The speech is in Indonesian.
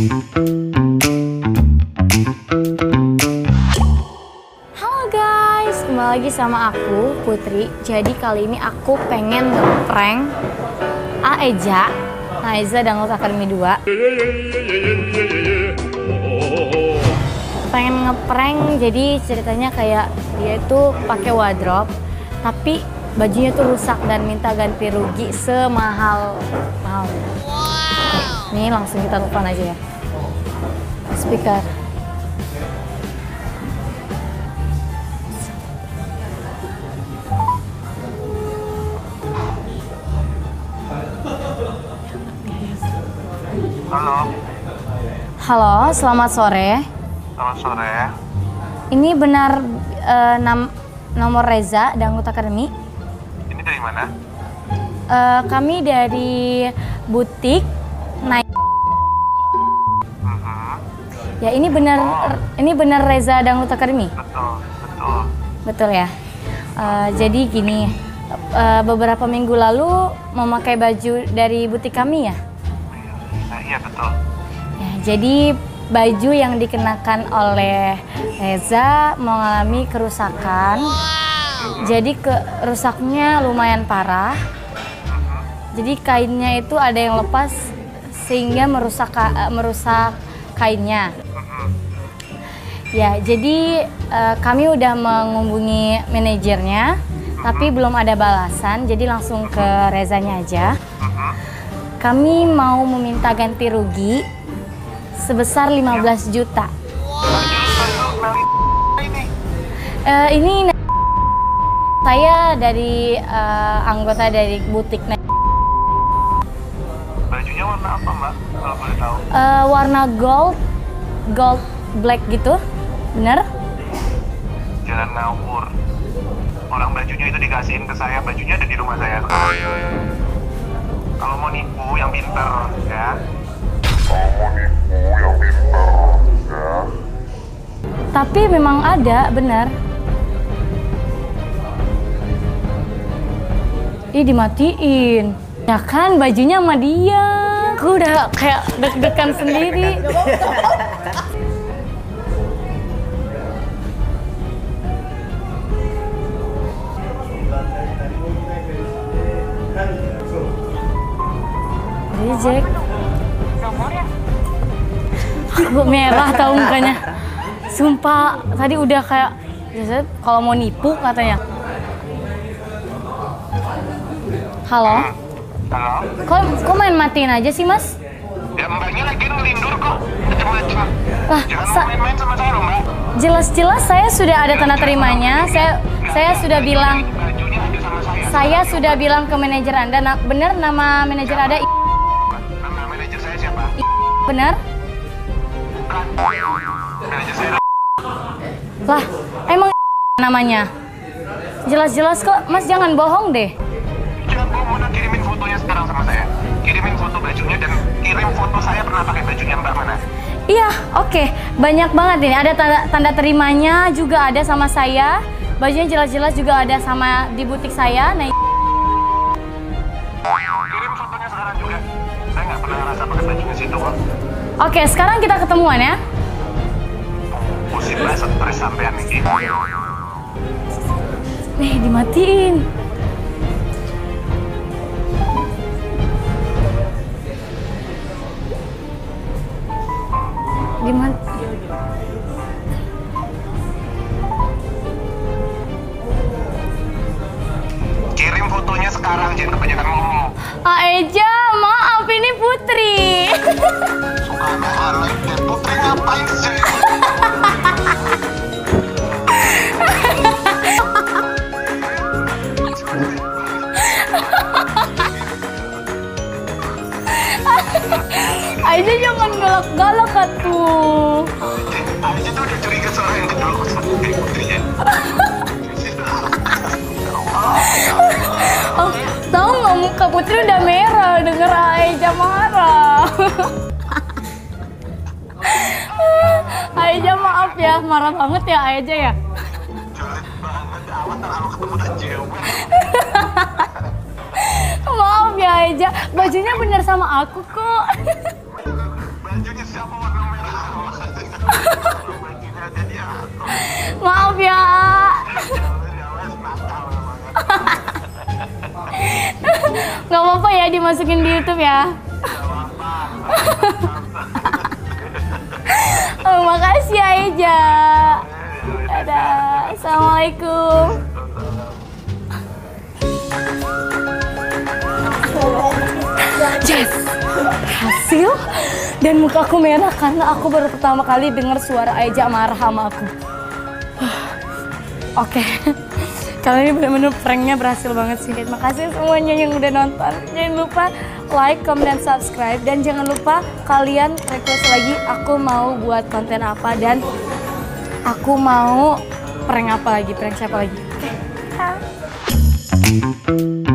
Halo guys, kembali lagi sama aku Putri. Jadi kali ini aku pengen ngeprank Aeja, Aiza Dangdut Academy 2. Pengen ngeprank, jadi ceritanya kayak dia itu pakai wardrobe, tapi bajunya tuh rusak dan minta ganti rugi semahal mahal. Nih langsung kita telepon aja ya. Speaker. Halo, Halo, selamat sore. selamat sore. Ini benar eh, nam- nomor Reza Dangdut Academy. Ini dari mana? Eh, kami dari butik Ya ini benar ini benar Reza Dangdut Academy. Betul, betul. Betul ya. Eh, jadi gini, eh, beberapa minggu lalu memakai baju dari butik kami ya. Nah, iya betul. Ya, jadi baju yang dikenakan oleh Reza mengalami kerusakan. Jadi kerusaknya lumayan parah. Jadi kainnya itu ada yang lepas sehingga merusak eh, merusak kainnya. Ya, jadi eh, kami udah menghubungi manajernya, tapi belum ada balasan. Jadi langsung ke Rezanya aja. Kami mau meminta ganti rugi sebesar 15 juta. Meli ini. Eh, ini saya dari eh, anggota dari butik Bajunya warna apa mbak? Kalau boleh tahu. Eh, warna gold, gold black gitu, bener? Jalan ngawur. Orang bajunya itu dikasihin ke saya, bajunya ada di rumah saya sekarang. Kalau mau nipu yang pinter, ya. Kalau mau nipu yang pinter, ya. Tapi memang ada, bener. Ih dimatiin. Ya kan bajunya sama dia. Aku udah kayak deg-degan sendiri. Reject. Aku merah tahu mukanya. Sumpah, tadi udah kayak biasanya kalau mau nipu katanya. Halo? Halo? Kok, kok main matiin aja sih, Mas? Ya mbaknya lagi ngelindur kok. Macam-macam. Lah, sa- main-main sama saya loh mbak. jelas-jelas saya sudah ada tanda terimanya. Saya saya sudah bilang saya sudah bilang ke manajer Anda, nah, benar nama manajer ada benar? Lah, emang namanya? Jelas-jelas kok, Mas jangan bohong deh. Jangan bohong, mana kirimin fotonya sekarang sama saya. Kirimin foto bajunya dan kirim foto saya pernah pakai bajunya Mbak mana. Iya, oke. Banyak banget ini. Ada tanda, tanda terimanya juga ada sama saya. Bajunya jelas-jelas juga ada sama di butik saya. Nah, ngerasa pakai bajunya situ kok. oke, sekarang kita ketemuan ya. Banget stres sampean ini. Nih, dimatiin. Dimat Kirim fotonya sekarang, jangan kebanyakan ngomong. Maaf ini Putri. Aeja jangan galak-galak atuh. Aja tuh udah curiga suara yang kedua sama Putrinya. Oh, tahu nggak muka Putri udah merah denger Aeja marah. Aeja maaf ya, marah banget ya Aeja ya. Maaf ya Aeja, bajunya bener sama aku kok. dimasukin di YouTube ya. oh, makasih ya Eja. Dadah. Assalamualaikum. Yes, hasil dan muka aku merah karena aku baru pertama kali dengar suara Eja marah sama aku. Oke, kali ini benar-benar pranknya berhasil banget sih. Terima kasih semuanya yang udah nonton. Jangan lupa like, comment, dan subscribe. Dan jangan lupa kalian request lagi aku mau buat konten apa dan aku mau prank apa lagi, prank siapa lagi. Oke, okay.